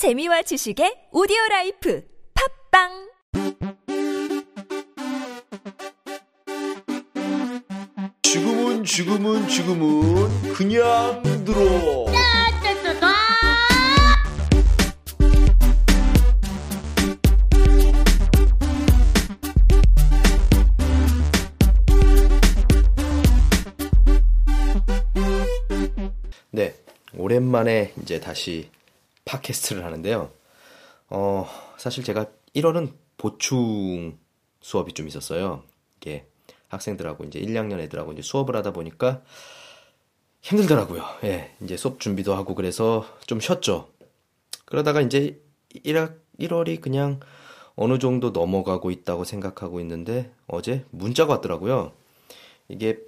재미와 지식의 오디오 라이프 팝빵! 지금은 지금은 지금은 그냥 들어. 네 오랜만에 이제 다시 팟캐스트를 하는데요 어 사실 제가 1월은 보충 수업이 좀 있었어요 이게 학생들하고 이제 1, 2학년 애들하고 이제 수업을 하다 보니까 힘들더라고요. 예, 이제 수업 준비도 하고 그래서 좀 쉬었죠. 그러다가 이제 1학, 1월이 그냥 어느 정도 넘어가고 있다고 생각하고 있는데 어제 문자가 왔더라고요. 이게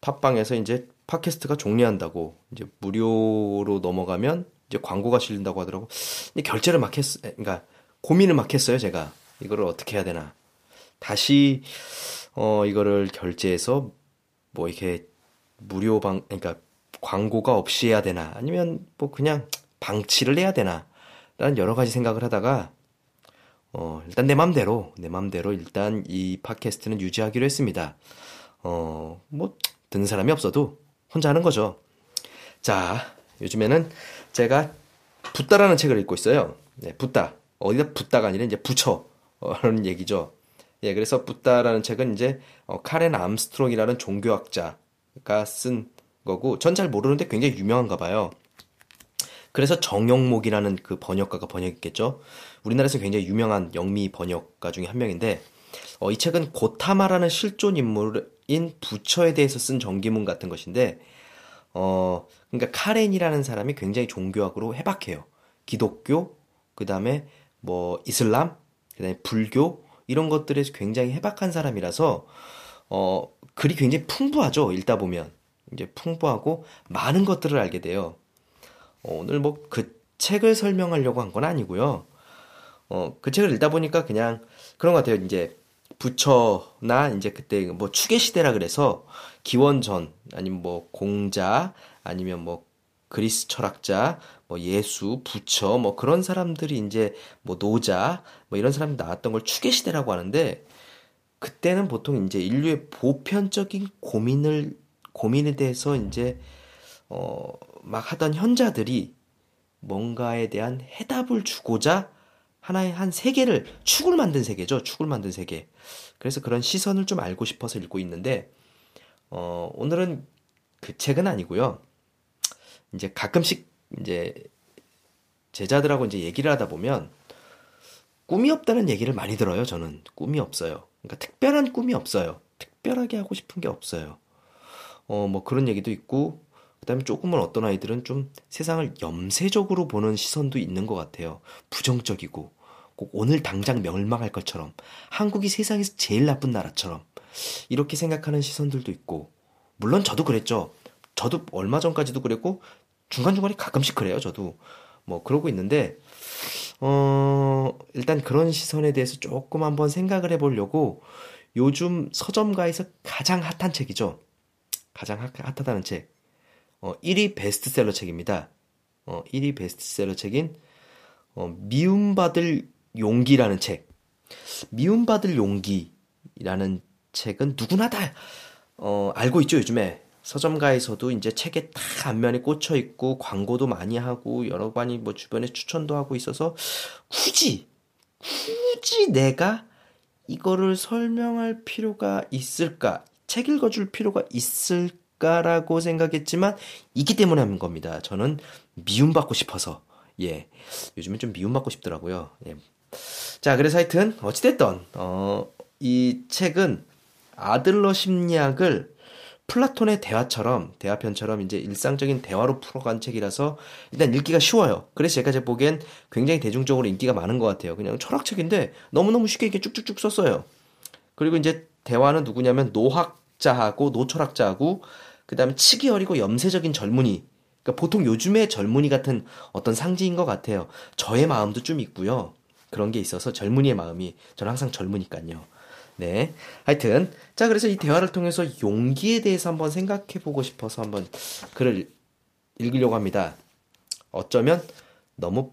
팟빵에서 이제 팟캐스트가 종료한다고 이제 무료로 넘어가면 이제 광고가 실린다고 하더라고. 근데 결제를 막 했, 그러니까 고민을 막 했어요, 제가. 이거를 어떻게 해야 되나. 다시 어, 이거를 결제해서 뭐 이렇게 무료 방, 그러니까 광고가 없이 해야 되나 아니면 뭐 그냥 방치를 해야 되나 라는 여러 가지 생각을 하다가 어, 일단 내 맘대로, 내 맘대로 일단 이 팟캐스트는 유지하기로 했습니다. 어, 뭐, 듣는 사람이 없어도 혼자 하는 거죠. 자, 요즘에는 제가 붓다라는 책을 읽고 있어요. 네, 붓다. 어디다 붓다가 아니라 이제 부처. 라는 얘기죠. 예, 그래서 붓다라는 책은 이제 어, 카렌 암스트롱이라는 종교학자가 쓴 거고 전 잘 모르는데 굉장히 유명한가 봐요. 그래서 정영목이라는 그 번역가가 번역했겠죠. 우리나라에서 굉장히 유명한 영미 번역가 중에 한 명인데 어, 이 책은 고타마라는 실존 인물인 부처에 대해서 쓴 정기문 같은 것인데 어, 그러니까 카렌이라는 사람이 굉장히 종교학으로 해박해요. 기독교, 그 다음에 뭐 이슬람, 그 다음에 불교, 이런 것들에 굉장히 해박한 사람이라서 어 글이 굉장히 풍부하죠. 읽다 보면 이제 풍부하고 많은 것들을 알게 돼요. 어, 오늘 뭐 그 책을 설명하려고 한 건 아니고요. 어, 그 책을 읽다 보니까 그냥 그런 것 같아요. 이제 부처나 이제 그때 뭐 추계 시대라 그래서 기원전 아니면 뭐 공자 아니면 뭐 그리스 철학자, 뭐 예수, 부처, 뭐 그런 사람들이 이제 뭐 노자, 뭐 이런 사람이 나왔던 걸 추계 시대라고 하는데 그때는 보통 이제 인류의 보편적인 고민을 고민에 대해서 이제 어 막 하던 현자들이 뭔가에 대한 해답을 주고자 하나의 한 세계를 축을 만든 세계죠. 축을 만든 세계. 그래서 그런 시선을 좀 알고 싶어서 읽고 있는데 어 오늘은 그 책은 아니고요. 이제 가끔씩 이제 제자들하고 이제 얘기를 하다 보면 꿈이 없다는 얘기를 많이 들어요. 저는 꿈이 없어요. 그러니까 특별한 꿈이 없어요. 특별하게 하고 싶은 게 없어요. 어, 뭐 그런 얘기도 있고, 그 다음에 조금은 어떤 아이들은 좀 세상을 염세적으로 보는 시선도 있는 것 같아요. 부정적이고, 꼭 오늘 당장 멸망할 것처럼, 한국이 세상에서 제일 나쁜 나라처럼, 이렇게 생각하는 시선들도 있고, 물론 저도 그랬죠. 저도 얼마 전까지도 그랬고 중간중간에 가끔씩 그래요. 저도 뭐 그러고 있는데 어 일단 그런 시선에 대해서 조금 한번 생각을 해보려고 요즘 서점가에서 가장 핫한 책이죠. 가장 핫하다는 책. 어 1위 베스트셀러 책입니다. 어 1위 베스트셀러 책인 어, 미움받을 용기라는 책. 미움받을 용기라는 책은 누구나 다 어, 알고 있죠, 요즘에. 서점가에서도 이제 책에 딱 앞면에 꽂혀 있고 광고도 많이 하고 여러 관이 뭐 주변에 추천도 하고 있어서 굳이 굳이 내가 이거를 설명할 필요가 있을까? 책 읽어줄 필요가 있을까 라고 생각했지만 있기 때문에 하는 겁니다. 저는 미움받고 싶어서 예 요즘에 좀 미움받고 싶더라고요. 예. 자 그래서 하여튼 어찌됐던 어, 이 책은 아들러 심리학을 플라톤의 대화처럼 대화편처럼 이제 일상적인 대화로 풀어간 책이라서 일단 읽기가 쉬워요. 그래서 제가 제 보기엔 굉장히 대중적으로 인기가 많은 것 같아요. 그냥 철학책인데 너무너무 쉽게 이렇게 쭉쭉쭉 썼어요. 그리고 이제 대화는 누구냐면 노학자하고 노철학자하고 그 다음에 치기 어리고 염세적인 젊은이. 그러니까 보통 요즘의 젊은이 같은 어떤 상징인 것 같아요. 저의 마음도 좀 있고요. 그런 게 있어서 젊은이의 마음이 저는 항상 젊으니까요. 네. 하여튼 자 그래서 이 대화를 통해서 용기에 대해서 한번 생각해 보고 싶어서 한번 글을 읽으려고 합니다. 어쩌면 너무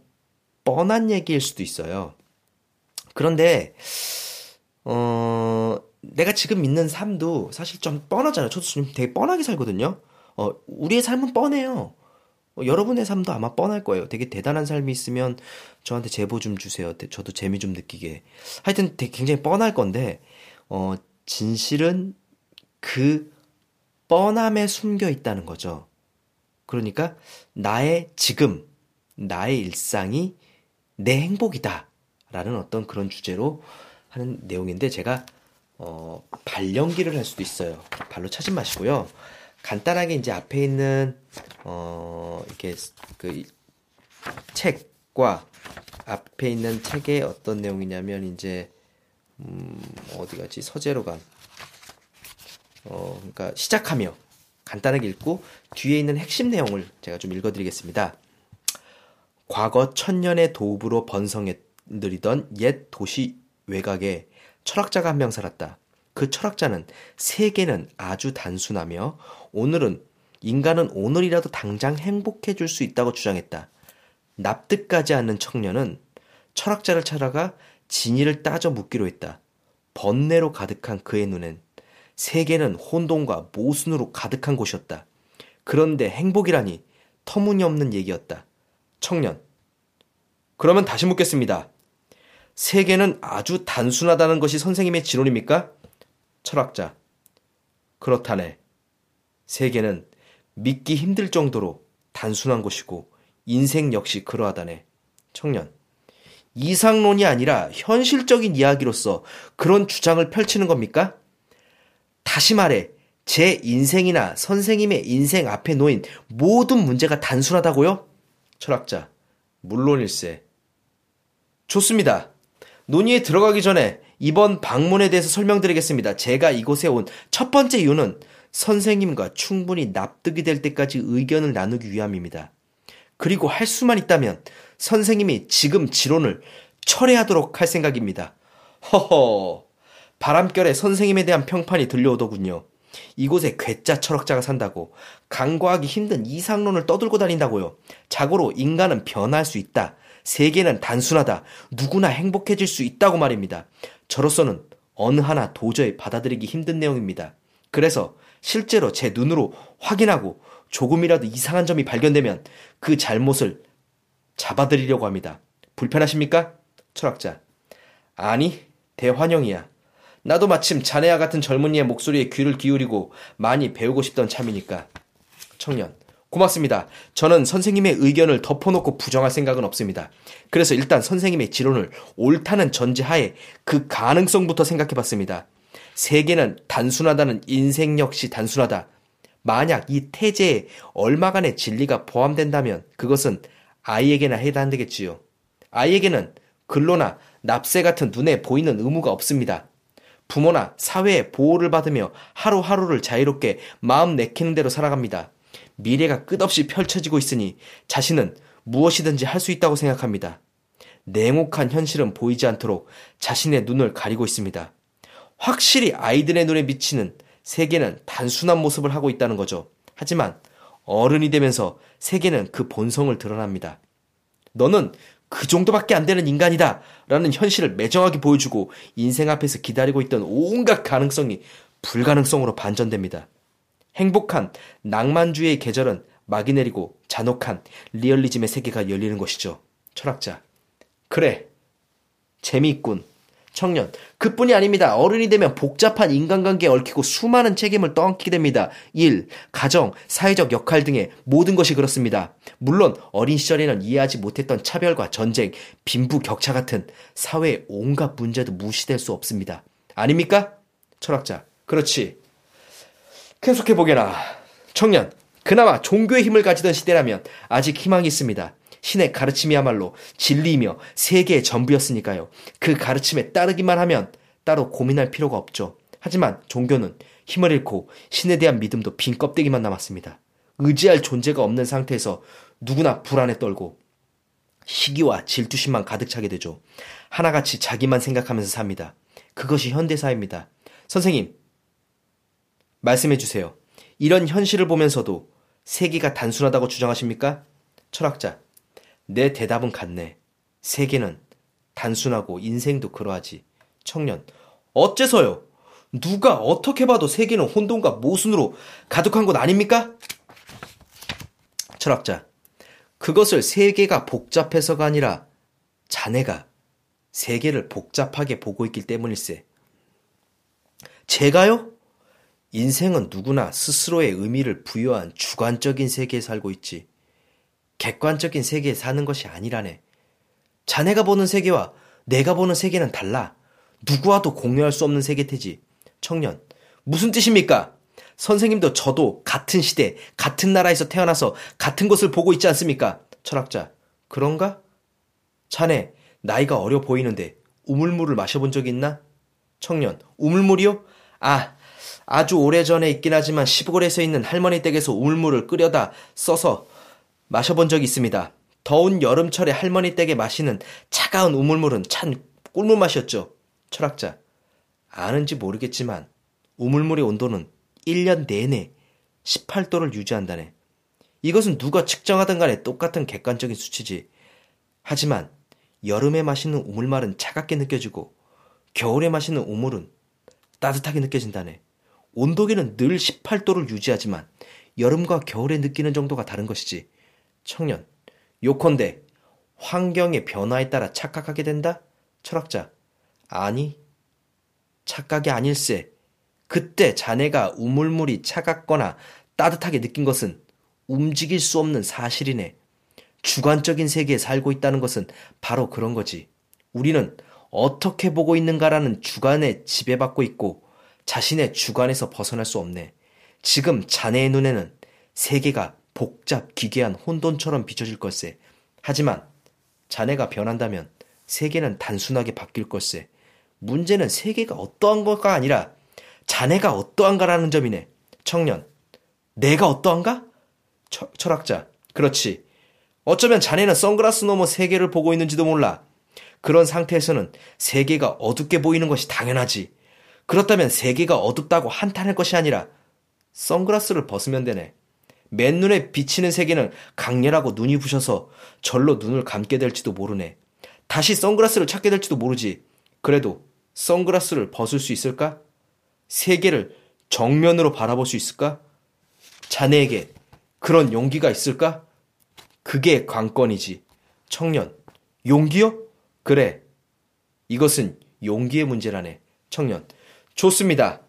뻔한 얘기일 수도 있어요. 그런데, 어, 내가 지금 믿는 삶도 사실 좀 뻔하잖아요. 저도 지금 되게 뻔하게 살거든요. 어, 우리의 삶은 뻔해요. 어, 여러분의 삶도 아마 뻔할 거예요. 되게 대단한 삶이 있으면 저한테 제보 좀 주세요. 저도 재미 좀 느끼게. 하여튼 되게 굉장히 뻔할 건데, 어, 진실은 그 뻔함에 숨겨 있다는 거죠. 그러니까 나의 지금, 나의 일상이 내 행복이다. 라는 어떤 그런 주제로 하는 내용인데 제가 어, 발연기를 할 수도 있어요. 발로 차지 마시고요. 간단하게 이제 앞에 있는 어, 이렇게 그 책과 앞에 있는 책에 어떤 내용이냐면 이제 음, 어디 갔지 서재로 간 어, 그러니까 시작하며 간단하게 읽고 뒤에 있는 핵심 내용을 제가 좀 읽어드리겠습니다. 과거 천년의 도읍으로 번성해드리던 옛 도시 외곽에 철학자가 한 명 살았다. 그 철학자는 세계는 아주 단순하며 오늘은 인간은 오늘이라도 당장 행복해질 수 있다고 주장했다. 납득하지 않는 청년은 철학자를 찾아가 진위를 따져 묻기로 했다. 번뇌로 가득한 그의 눈엔 세계는 혼돈과 모순으로 가득한 곳이었다. 그런데 행복이라니 터무니없는 얘기였다. 청년. 그러면 다시 묻겠습니다. 세계는 아주 단순하다는 것이 선생님의 지론입니까? 철학자. 그렇다네. 세계는 믿기 힘들 정도로 단순한 것이고 인생 역시 그러하다네. 청년. 이상론이 아니라 현실적인 이야기로서 그런 주장을 펼치는 겁니까? 다시 말해, 제 인생이나 선생님의 인생 앞에 놓인 모든 문제가 단순하다고요? 철학자. 물론일세. 좋습니다. 논의에 들어가기 전에 이번 방문에 대해서 설명드리겠습니다. 제가 이곳에 온 첫 번째 이유는 선생님과 충분히 납득이 될 때까지 의견을 나누기 위함입니다. 그리고 할 수만 있다면 선생님이 지금 지론을 철회하도록 할 생각입니다. 허허, 바람결에 선생님에 대한 평판이 들려오더군요. 이곳에 괴짜 철학자가 산다고 간과하기 힘든 이상론을 떠들고 다닌다고요. 자고로 인간은 변할 수 있다. 세계는 단순하다. 누구나 행복해질 수 있다고 말입니다. 저로서는 어느 하나 도저히 받아들이기 힘든 내용입니다. 그래서 실제로 제 눈으로 확인하고 조금이라도 이상한 점이 발견되면 그 잘못을 잡아드리려고 합니다. 불편하십니까? 철학자. 아니, 대환영이야. 나도 마침 자네와 같은 젊은이의 목소리에 귀를 기울이고 많이 배우고 싶던 참이니까. 청년. 고맙습니다. 저는 선생님의 의견을 덮어놓고 부정할 생각은 없습니다. 그래서 일단 선생님의 지론을 옳다는 전제하에 그 가능성부터 생각해 봤습니다. 세계는 단순하다는 인생 역시 단순하다. 만약 이 태제에 얼마간의 진리가 포함된다면 그것은 아이에게나 해당되겠지요. 아이에게는 근로나 납세 같은 눈에 보이는 의무가 없습니다. 부모나 사회의 보호를 받으며 하루하루를 자유롭게 마음 내키는 대로 살아갑니다. 미래가 끝없이 펼쳐지고 있으니 자신은 무엇이든지 할 수 있다고 생각합니다. 냉혹한 현실은 보이지 않도록 자신의 눈을 가리고 있습니다. 확실히 아이들의 눈에 비치는 세계는 단순한 모습을 하고 있다는 거죠. 하지만 어른이 되면서 세계는 그 본성을 드러납니다. 너는 그 정도밖에 안 되는 인간이다. 라는 현실을 매정하게 보여주고 인생 앞에서 기다리고 있던 온갖 가능성이 불가능성으로 반전됩니다. 행복한 낭만주의의 계절은 막이 내리고 잔혹한 리얼리즘의 세계가 열리는 것이죠. 철학자. 그래. 재미있군. 청년. 그뿐이 아닙니다. 어른이 되면 복잡한 인간관계에 얽히고 수많은 책임을 떠안게 됩니다. 일, 가정, 사회적 역할 등의 모든 것이 그렇습니다. 물론 어린 시절에는 이해하지 못했던 차별과 전쟁, 빈부 격차 같은 사회의 온갖 문제도 무시될 수 없습니다. 아닙니까? 철학자. 그렇지. 계속해보게나. 청년, 그나마 종교의 힘을 가지던 시대라면 아직 희망이 있습니다. 신의 가르침이야말로 진리이며 세계의 전부였으니까요. 그 가르침에 따르기만 하면 따로 고민할 필요가 없죠. 하지만 종교는 힘을 잃고 신에 대한 믿음도 빈 껍데기만 남았습니다. 의지할 존재가 없는 상태에서 누구나 불안에 떨고 시기와 질투심만 가득 차게 되죠. 하나같이 자기만 생각하면서 삽니다. 그것이 현대사입니다. 선생님, 말씀해 주세요. 이런 현실을 보면서도 세계가 단순하다고 주장하십니까? 철학자. 내 대답은 같네. 세계는 단순하고 인생도 그러하지. 청년, 어째서요? 누가 어떻게 봐도 세계는 혼돈과 모순으로 가득한 것 아닙니까? 철학자, 그것을 세계가 복잡해서가 아니라 자네가 세계를 복잡하게 보고 있기 때문일세. 제가요? 인생은 누구나 스스로의 의미를 부여한 주관적인 세계에 살고 있지. 객관적인 세계에 사는 것이 아니라네. 자네가 보는 세계와 내가 보는 세계는 달라. 누구와도 공유할 수 없는 세계태지. 청년, 무슨 뜻입니까? 선생님도 저도 같은 시대, 같은 나라에서 태어나서 같은 것을 보고 있지 않습니까? 철학자, 그런가? 자네, 나이가 어려 보이는데 우물물을 마셔본 적 있나? 청년, 우물물이요? 아, 아주 오래전에 있긴 하지만 시골에서 있는 할머니 댁에서 우물물을 끓여다 써서 마셔본 적이 있습니다. 더운 여름철에 할머니 댁에 마시는 차가운 우물물은 찬 꿀물 맛이었죠. 철학자, 아는지 모르겠지만 우물물의 온도는 1년 내내 18도를 유지한다네. 이것은 누가 측정하든 간에 똑같은 객관적인 수치지. 하지만 여름에 마시는 우물말은 차갑게 느껴지고 겨울에 마시는 우물은 따뜻하게 느껴진다네. 온도계는 늘 18도를 유지하지만 여름과 겨울에 느끼는 정도가 다른 것이지. 청년, 요컨대 환경의 변화에 따라 착각하게 된다? 철학자, 아니, 착각이 아닐세. 그때 자네가 우물물이 차갑거나 따뜻하게 느낀 것은 움직일 수 없는 사실이네. 주관적인 세계에 살고 있다는 것은 바로 그런 거지. 우리는 어떻게 보고 있는가라는 주관에 지배받고 있고 자신의 주관에서 벗어날 수 없네. 지금 자네의 눈에는 세계가 복잡, 기괴한 혼돈처럼 비춰질 걸세. 하지만 자네가 변한다면 세계는 단순하게 바뀔 걸세. 문제는 세계가 어떠한 걸까 아니라 자네가 어떠한가라는 점이네. 청년. 내가 어떠한가? 처, 철학자. 그렇지. 어쩌면 자네는 선글라스 너머 세계를 보고 있는지도 몰라. 그런 상태에서는 세계가 어둡게 보이는 것이 당연하지. 그렇다면 세계가 어둡다고 한탄할 것이 아니라 선글라스를 벗으면 되네. 맨눈에 비치는 세계는 강렬하고 눈이 부셔서 절로 눈을 감게 될지도 모르네. 다시 선글라스를 찾게 될지도 모르지. 그래도 선글라스를 벗을 수 있을까? 세계를 정면으로 바라볼 수 있을까? 자네에게 그런 용기가 있을까? 그게 관건이지. 청년, 용기요? 그래. 이것은 용기의 문제라네. 청년, 좋습니다.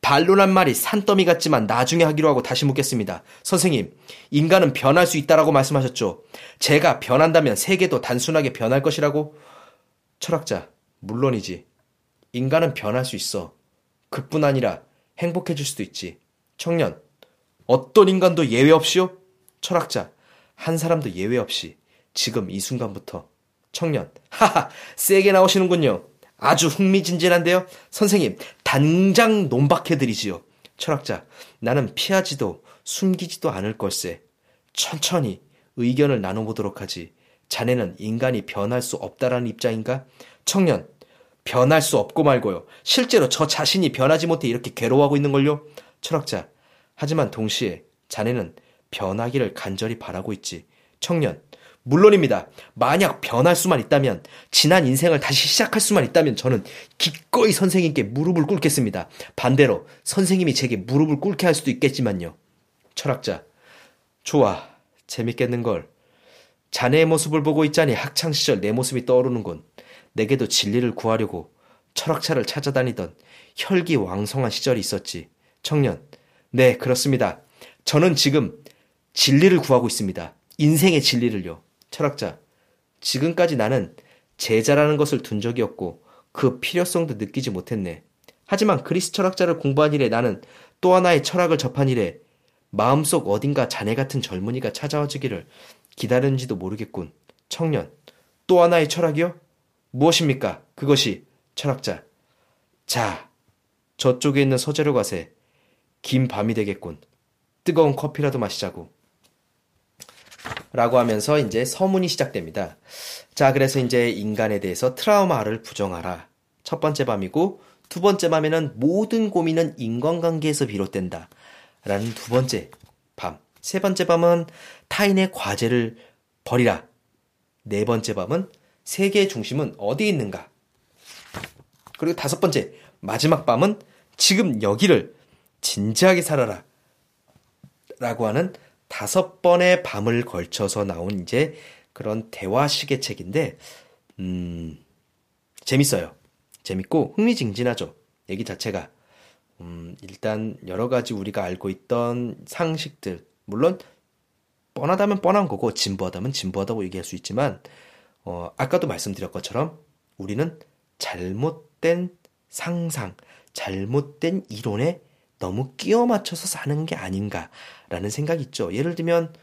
반론한 말이 산더미 같지만 나중에 하기로 하고 다시 묻겠습니다. 선생님, 인간은 변할 수 있다라고 말씀하셨죠. 제가 변한다면 세계도 단순하게 변할 것이라고? 철학자, 물론이지. 인간은 변할 수 있어. 그뿐 아니라 행복해질 수도 있지. 청년, 어떤 인간도 예외 없이요? 철학자, 한 사람도 예외 없이 지금 이 순간부터 청년, 하하, 세게 나오시는군요. 아주 흥미진진한데요? 선생님, 당장 논박해드리지요. 철학자, 나는 피하지도 숨기지도 않을 걸세. 천천히 의견을 나눠보도록 하지. 자네는 인간이 변할 수 없다라는 입장인가? 청년, 변할 수 없고 말고요. 실제로 저 자신이 변하지 못해 이렇게 괴로워하고 있는걸요? 철학자. 하지만 동시에 자네는 변하기를 간절히 바라고 있지. 청년. 물론입니다. 만약 변할 수만 있다면, 지난 인생을 다시 시작할 수만 있다면 저는 기꺼이 선생님께 무릎을 꿇겠습니다. 반대로 선생님이 제게 무릎을 꿇게 할 수도 있겠지만요. 철학자. 좋아. 재밌겠는걸. 자네의 모습을 보고 있자니 학창시절 내 모습이 떠오르는군. 내게도 진리를 구하려고 철학차를 찾아다니던 혈기 왕성한 시절이 있었지. 청년. 네, 그렇습니다. 저는 지금 진리를 구하고 있습니다. 인생의 진리를요. 철학자. 지금까지 나는 제자라는 것을 둔 적이 없고 그 필요성도 느끼지 못했네. 하지만 그리스 철학자를 공부한 이래 나는 또 하나의 철학을 접한 이래 마음속 어딘가 자네 같은 젊은이가 찾아와 주기를 기다렸는지도 모르겠군. 청년. 또 하나의 철학이요? 무엇입니까? 그것이 철학자. 자, 저쪽에 있는 서재로 가세. 긴 밤이 되겠군. 뜨거운 커피라도 마시자고. 라고 하면서 이제 서문이 시작됩니다. 자, 그래서 이제 인간에 대해서 트라우마를 부정하라. 첫 번째 밤이고, 두 번째 밤에는 모든 고민은 인간관계에서 비롯된다. 라는 두 번째 밤. 세 번째 밤은 타인의 과제를 버리라. 네 번째 밤은 세계의 중심은 어디에 있는가? 그리고 다섯 번째, 마지막 밤은 지금 여기를 진지하게 살아라. 라고 하는 다섯 번의 밤을 걸쳐서 나온 이제 그런 대화식의 책인데, 음, 재밌어요. 재밌고 흥미진진하죠. 얘기 자체가. 음, 일단 여러 가지 우리가 알고 있던 상식들, 물론 뻔하다면 뻔한 거고 진부하다면 진부하다고 얘기할 수 있지만 어, 아까도 말씀드렸 것처럼 우리는 잘못된 상상, 잘못된 이론에 너무 끼워 맞춰서 사는 게 아닌가라는 생각이 있죠. 예를 들면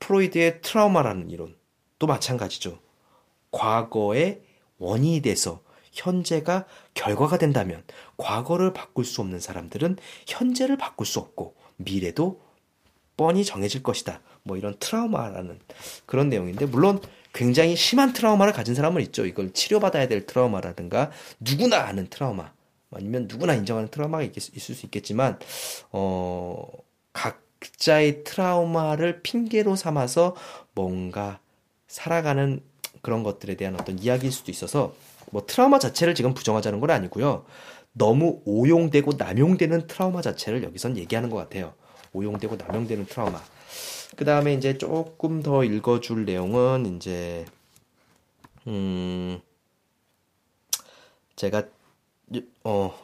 프로이드의 트라우마라는 이론 또 마찬가지죠. 과거의 원인이 돼서 현재가 결과가 된다면 과거를 바꿀 수 없는 사람들은 현재를 바꿀 수 없고 미래도 뻔히 정해질 것이다. 뭐 이런 트라우마라는 그런 내용인데 물론 굉장히 심한 트라우마를 가진 사람은 있죠. 이걸 치료받아야 될 트라우마라든가 누구나 아는 트라우마 아니면 누구나 인정하는 트라우마가 있, 있을 수 있겠지만 어 각자의 트라우마를 핑계로 삼아서 뭔가 살아가는 그런 것들에 대한 어떤 이야기일 수도 있어서 뭐 트라우마 자체를 지금 부정하자는 건 아니고요. 너무 오용되고 남용되는 트라우마 자체를 여기선 얘기하는 것 같아요. 오용되고 남용되는 트라우마. 그 다음에 이제 조금 더 읽어줄 내용은 이제 음 제가 어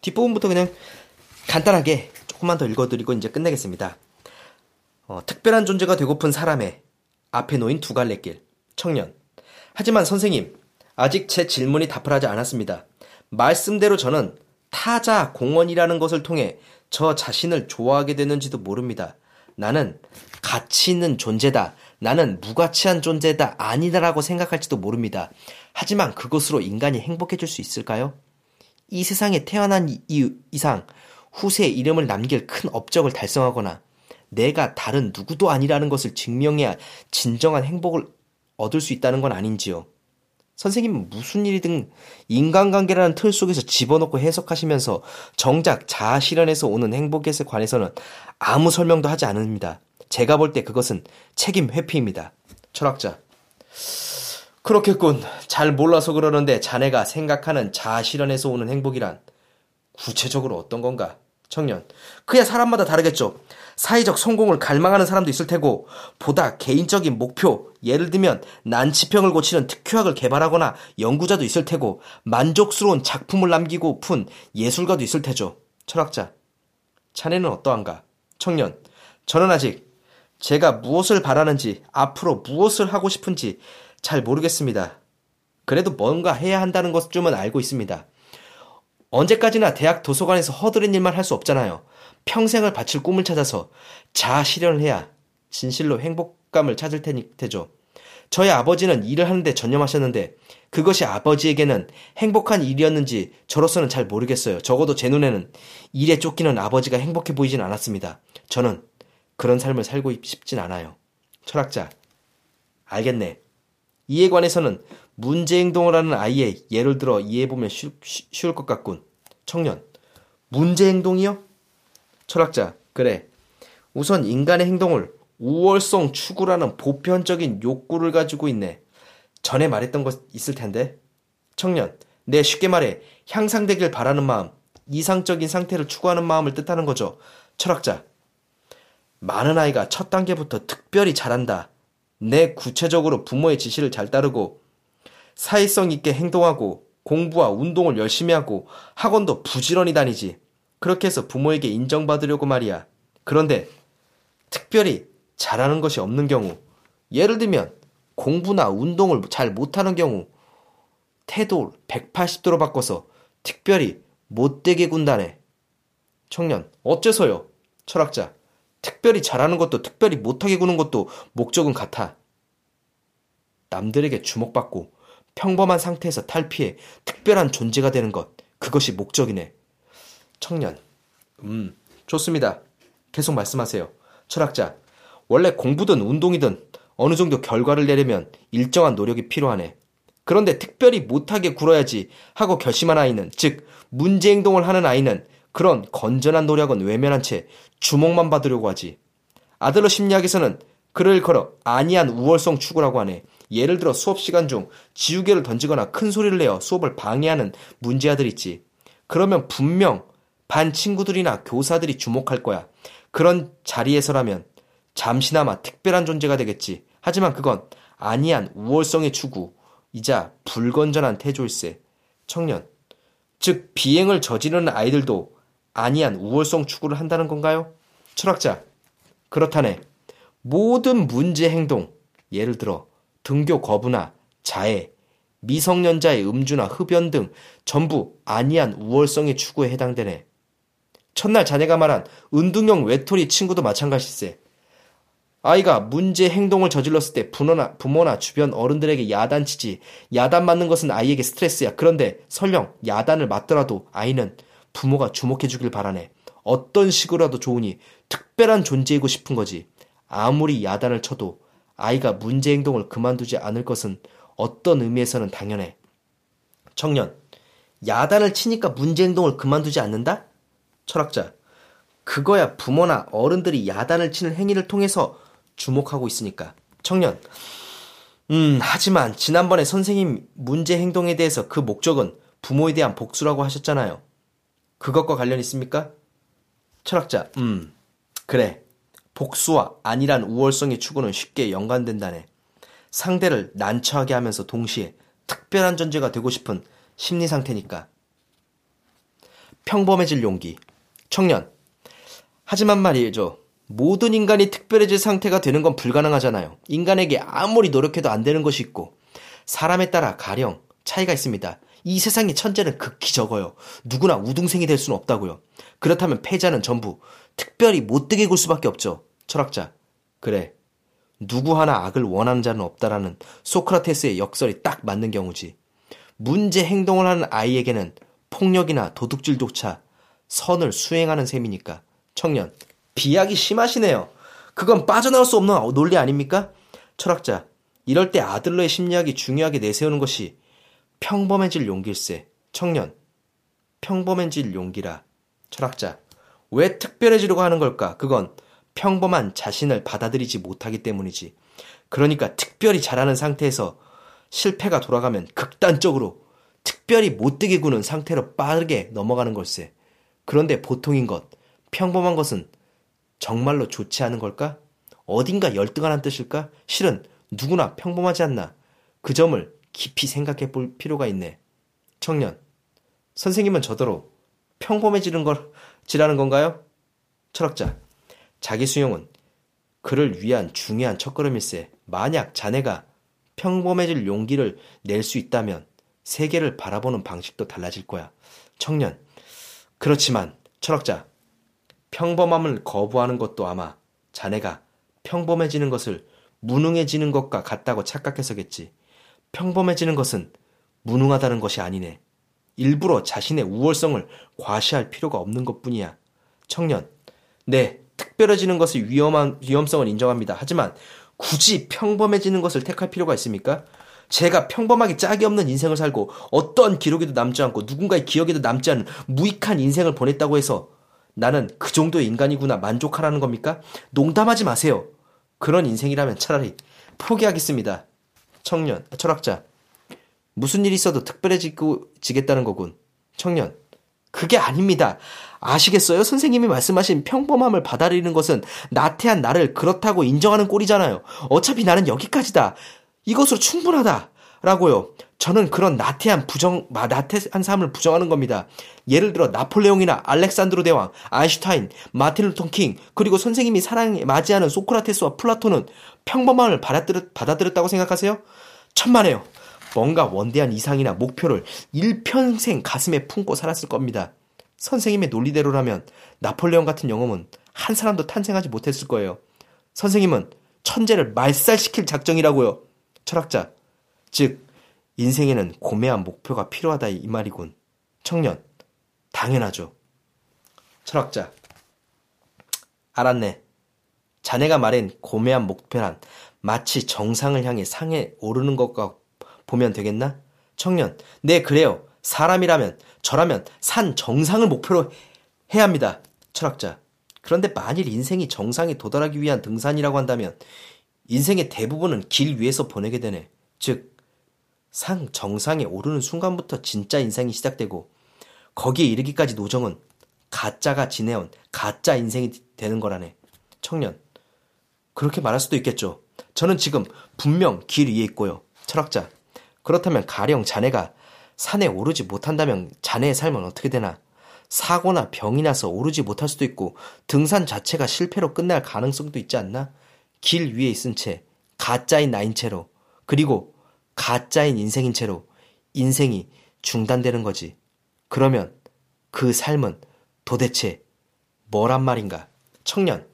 뒷부분부터 그냥 간단하게 조금만 더 읽어드리고 이제 끝내겠습니다. 어, 특별한 존재가 되고픈 사람의 앞에 놓인 두 갈래 길 청년. 하지만 선생님 아직 제 질문이 답을 하지 않았습니다. 말씀대로 저는 타자 공원이라는 것을 통해 저 자신을 좋아하게 되는지도 모릅니다. 나는 가치 있는 존재다. 나는 무가치한 존재다. 아니다라고 생각할지도 모릅니다. 하지만 그것으로 인간이 행복해질 수 있을까요? 이 세상에 태어난 이, 이상 후세에 이름을 남길 큰 업적을 달성하거나 내가 다른 누구도 아니라는 것을 증명해야 진정한 행복을 얻을 수 있다는 건 아닌지요. 선생님은 무슨 일이든 인간관계라는 틀 속에서 집어넣고 해석하시면서 정작 자아 실현에서 오는 행복에 관해서는 아무 설명도 하지 않습니다. 제가 볼 때 그것은 책임 회피입니다. 철학자. 그렇겠군. 잘 몰라서 그러는데 자네가 생각하는 자아 실현에서 오는 행복이란 구체적으로 어떤 건가? 청년. 그야 사람마다 다르겠죠. 사회적 성공을 갈망하는 사람도 있을 테고, 보다 개인적인 목표, 예를 들면 난치병을 고치는 특효약을 개발하거나 연구자도 있을 테고, 만족스러운 작품을 남기고 푼 예술가도 있을 테죠. 철학자. 자네는 어떠한가? 청년. 저는 아직 제가 무엇을 바라는지, 앞으로 무엇을 하고 싶은지 잘 모르겠습니다. 그래도 뭔가 해야 한다는 것쯤은 알고 있습니다. 언제까지나 대학 도서관에서 허드렛 일만 할 수 없잖아요. 평생을 바칠 꿈을 찾아서 자아 실현을 해야 진실로 행복감을 찾을 테니, 테죠. 저희 아버지는 일을 하는데 전념하셨는데 그것이 아버지에게는 행복한 일이었는지 저로서는 잘 모르겠어요. 적어도 제 눈에는 일에 쫓기는 아버지가 행복해 보이진 않았습니다. 저는 그런 삶을 살고 싶진 않아요. 철학자. 알겠네. 이에 관해서는 문제 행동을 하는 아이의 예를 들어 이해해보면 쉬, 쉬울 것 같군. 청년. 문제 행동이요? 철학자. 그래. 우선 인간의 행동을 우월성 추구라는 보편적인 욕구를 가지고 있네. 전에 말했던 것 있을 텐데. 청년. 내 쉽게 말해 향상되길 바라는 마음, 이상적인 상태를 추구하는 마음을 뜻하는 거죠. 철학자. 많은 아이가 첫 단계부터 특별히 잘한다. 내 구체적으로 부모의 지시를 잘 따르고 사회성 있게 행동하고 공부와 운동을 열심히 하고 학원도 부지런히 다니지. 그렇게 해서 부모에게 인정받으려고 말이야. 그런데 특별히 잘하는 것이 없는 경우, 예를 들면 공부나 운동을 잘 못하는 경우, 태도를 180도로 바꿔서 특별히 못되게 군다네. 청년, 어째서요? 철학자, 특별히 잘하는 것도 특별히 못하게 구는 것도 목적은 같아. 남들에게 주목받고 평범한 상태에서 탈피해 특별한 존재가 되는 것, 그것이 목적이네. 청년. 음, 좋습니다. 계속 말씀하세요. 철학자. 원래 공부든 운동이든 어느 정도 결과를 내려면 일정한 노력이 필요하네. 그런데 특별히 못하게 굴어야지 하고 결심한 아이는, 즉, 문제 행동을 하는 아이는 그런 건전한 노력은 외면한 채 주목만 받으려고 하지. 아들러 심리학에서는 그를 걸어 아니한 우월성 추구라고 하네. 예를 들어 수업 시간 중 지우개를 던지거나 큰 소리를 내어 수업을 방해하는 문제아들 있지. 그러면 분명 반 친구들이나 교사들이 주목할 거야. 그런 자리에서라면 잠시나마 특별한 존재가 되겠지. 하지만 그건 아니한 우월성의 추구이자 불건전한 태조일세. 청년. 즉, 비행을 저지르는 아이들도 아니한 우월성 추구를 한다는 건가요? 철학자. 그렇다네. 모든 문제 행동, 예를 들어 등교 거부나 자해, 미성년자의 음주나 흡연 등 전부 아니한 우월성의 추구에 해당되네. 첫날 자네가 말한 은둥형 외톨이 친구도 마찬가지세. 아이가 문제 행동을 저질렀을 때 부모나, 부모나 주변 어른들에게 야단치지. 야단 맞는 것은 아이에게 스트레스야. 그런데 설령 야단을 맞더라도 아이는 부모가 주목해 주길 바라네. 어떤 식으로라도 좋으니 특별한 존재이고 싶은 거지. 아무리 야단을 쳐도 아이가 문제 행동을 그만두지 않을 것은 어떤 의미에서는 당연해. 청년, 야단을 치니까 문제 행동을 그만두지 않는다? 철학자, 그거야 부모나 어른들이 야단을 치는 행위를 통해서 주목하고 있으니까. 청년, 음, 하지만 지난번에 선생님 문제 행동에 대해서 그 목적은 부모에 대한 복수라고 하셨잖아요. 그것과 관련 있습니까? 철학자, 음, 그래. 복수와 안일한 우월성의 추구는 쉽게 연관된다네. 상대를 난처하게 하면서 동시에 특별한 존재가 되고 싶은 심리 상태니까. 평범해질 용기. 청년. 하지만 말이죠. 모든 인간이 특별해질 상태가 되는 건 불가능하잖아요. 인간에게 아무리 노력해도 안 되는 것이 있고, 사람에 따라 가령 차이가 있습니다. 이 세상의 천재는 극히 적어요. 누구나 우등생이 될 수는 없다고요. 그렇다면 패자는 전부 특별히 못되게 굴 수밖에 없죠. 철학자. 그래. 누구 하나 악을 원하는 자는 없다라는 소크라테스의 역설이 딱 맞는 경우지. 문제 행동을 하는 아이에게는 폭력이나 도둑질조차 선을 수행하는 셈이니까. 청년. 비약이 심하시네요. 그건 빠져나올 수 없는 논리 아닙니까? 철학자. 이럴 때 아들러의 심리학이 중요하게 내세우는 것이 평범해질 용기일세. 청년. 평범해질 용기라. 철학자. 왜 특별해지려고 하는 걸까? 그건 평범한 자신을 받아들이지 못하기 때문이지. 그러니까 특별히 잘하는 상태에서 실패가 돌아가면 극단적으로 특별히 못되게 구는 상태로 빠르게 넘어가는 걸세. 그런데 보통인 것, 평범한 것은 정말로 좋지 않은 걸까? 어딘가 열등하는 뜻일까? 실은 누구나 평범하지 않나. 그 점을 깊이 생각해 볼 필요가 있네. 청년, 선생님은 저더러 평범해지는 걸 지라는 건가요? 철학자, 자기 수용은 그를 위한 중요한 첫걸음일세. 만약 자네가 평범해질 용기를 낼 수 있다면 세계를 바라보는 방식도 달라질 거야. 청년. 그렇지만 철학자. 평범함을 거부하는 것도 아마 자네가 평범해지는 것을 무능해지는 것과 같다고 착각해서겠지. 평범해지는 것은 무능하다는 것이 아니네. 일부러 자신의 우월성을 과시할 필요가 없는 것 뿐이야. 청년. 네, 특별해지는 것을 위험한, 위험성을 인정합니다. 하지만 굳이 평범해지는 것을 택할 필요가 있습니까? 제가 평범하게 짝이 없는 인생을 살고 어떤 기록에도 남지 않고 누군가의 기억에도 남지 않은 무익한 인생을 보냈다고 해서 나는 그 정도의 인간이구나 만족하라는 겁니까? 농담하지 마세요. 그런 인생이라면 차라리 포기하겠습니다. 청년, 철학자. 무슨 일이 있어도 특별해지겠다는 거군. 청년. 그게 아닙니다. 아시겠어요? 선생님이 말씀하신 평범함을 받아들이는 것은 나태한 나를 그렇다고 인정하는 꼴이잖아요. 어차피 나는 여기까지다. 이것으로 충분하다. 라고요. 저는 그런 나태한 부정, 나태한 삶을 부정하는 겁니다. 예를 들어 나폴레옹이나 알렉산드로 대왕, 아인슈타인, 마틴 루터 킹, 그리고 선생님이 사랑해 마지않는 소크라테스와 플라톤은 평범함을 받아들였다고 생각하세요? 천만에요. 뭔가 원대한 이상이나 목표를 일평생 가슴에 품고 살았을 겁니다. 선생님의 논리대로라면 나폴레옹 같은 영웅은 한 사람도 탄생하지 못했을 거예요. 선생님은 천재를 말살시킬 작정이라고요. 철학자. 즉, 인생에는 고매한 목표가 필요하다 이 말이군. 청년. 당연하죠. 철학자. 알았네. 자네가 말한 고매한 목표란 마치 정상을 향해 상에 오르는 것과 보면 되겠나? 청년, 네, 그래요. 사람이라면, 저라면 산 정상을 목표로 해야 합니다. 철학자. 그런데 만일 인생이 정상에 도달하기 위한 등산이라고 한다면 인생의 대부분은 길 위에서 보내게 되네. 즉, 상 정상에 오르는 순간부터 진짜 인생이 시작되고 거기에 이르기까지 노정은 가짜가 지내온 가짜 인생이 되는 거라네. 청년. 그렇게 말할 수도 있겠죠. 저는 지금 분명 길 위에 있고요. 철학자. 그렇다면 가령 자네가 산에 오르지 못한다면 자네의 삶은 어떻게 되나? 사고나 병이 나서 오르지 못할 수도 있고 등산 자체가 실패로 끝날 가능성도 있지 않나? 길 위에 있은 채, 가짜인 나인 채로, 그리고 가짜인 인생인 채로 인생이 중단되는 거지. 그러면 그 삶은 도대체 뭐란 말인가? 청년.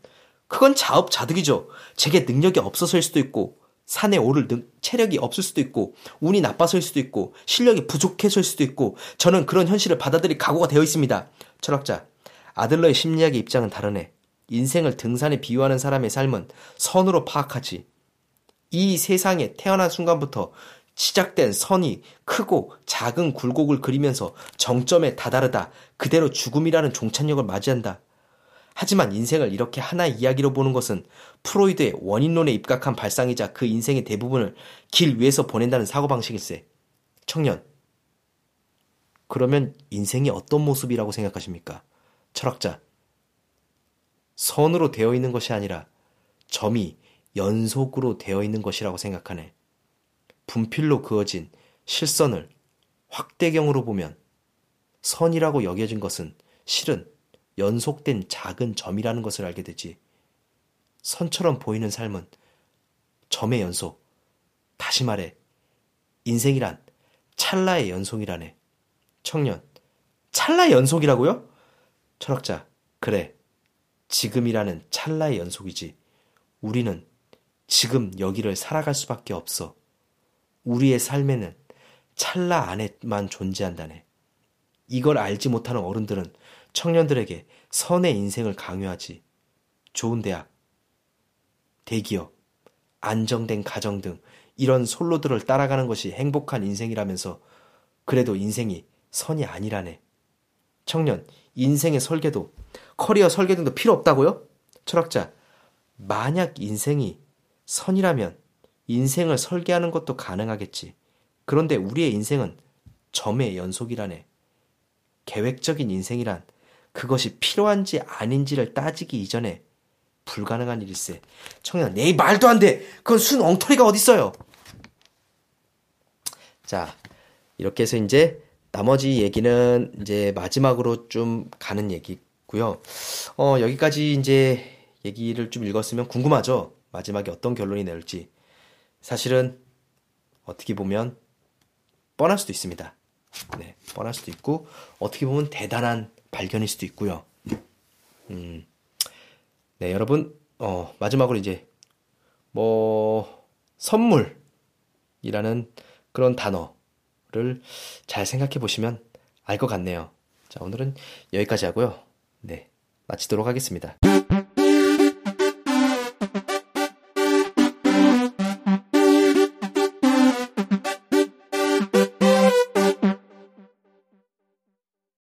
그건 자업자득이죠. 제게 능력이 없어서일 수도 있고, 산에 오를 능, 체력이 없을 수도 있고, 운이 나빠서일 수도 있고, 실력이 부족해서일 수도 있고, 저는 그런 현실을 받아들일 각오가 되어 있습니다. 철학자. 아들러의 심리학의 입장은 다르네. 인생을 등산에 비유하는 사람의 삶은 선으로 파악하지. 이 세상에 태어난 순간부터 시작된 선이 크고 작은 굴곡을 그리면서 정점에 다다르다 그대로 죽음이라는 종착역을 맞이한다. 하지만 인생을 이렇게 하나의 이야기로 보는 것은 프로이드의 원인론에 입각한 발상이자 그 인생의 대부분을 길 위에서 보낸다는 사고방식일세. 청년. 그러면 인생이 어떤 모습이라고 생각하십니까? 철학자. 선으로 되어 있는 것이 아니라 점이 연속으로 되어 있는 것이라고 생각하네. 분필로 그어진 실선을 확대경으로 보면 선이라고 여겨진 것은 실은 연속된 작은 점이라는 것을 알게 되지. 선처럼 보이는 삶은 점의 연속. 다시 말해, 인생이란 찰나의 연속이라네. 청년, 찰나의 연속이라고요? 철학자, 그래. 지금이라는 찰나의 연속이지. 우리는 지금 여기를 살아갈 수밖에 없어. 우리의 삶에는 찰나 안에만 존재한다네. 이걸 알지 못하는 어른들은 청년들에게 선의 인생을 강요하지. 좋은 대학, 대기업, 안정된 가정 등 이런 솔로들을 따라가는 것이 행복한 인생이라면서 그래도 인생이 선이 아니라네. 청년, 인생의 설계도, 커리어 설계 등도 필요 없다고요? 철학자, 만약 인생이 선이라면 인생을 설계하는 것도 가능하겠지. 그런데 우리의 인생은 점의 연속이라네. 계획적인 인생이란 그것이 필요한지 아닌지를 따지기 이전에 불가능한 일일세. 청년, 내 말도 안 돼! 그건 순 엉터리가 어딨어요! 자, 이렇게 해서 이제 나머지 얘기는 이제 마지막으로 좀 가는 얘기고요. 어, 여기까지 이제 얘기를 좀 읽었으면 궁금하죠? 마지막에 어떤 결론이 나올지. 사실은 어떻게 보면 뻔할 수도 있습니다. 네, 뻔할 수도 있고 어떻게 보면 대단한 발견일 수도 있고요. 음, 네, 여러분 어, 마지막으로 이제 뭐 선물이라는 그런 단어를 잘 생각해 보시면 알 것 같네요. 자, 오늘은 여기까지 하고요. 네, 마치도록 하겠습니다.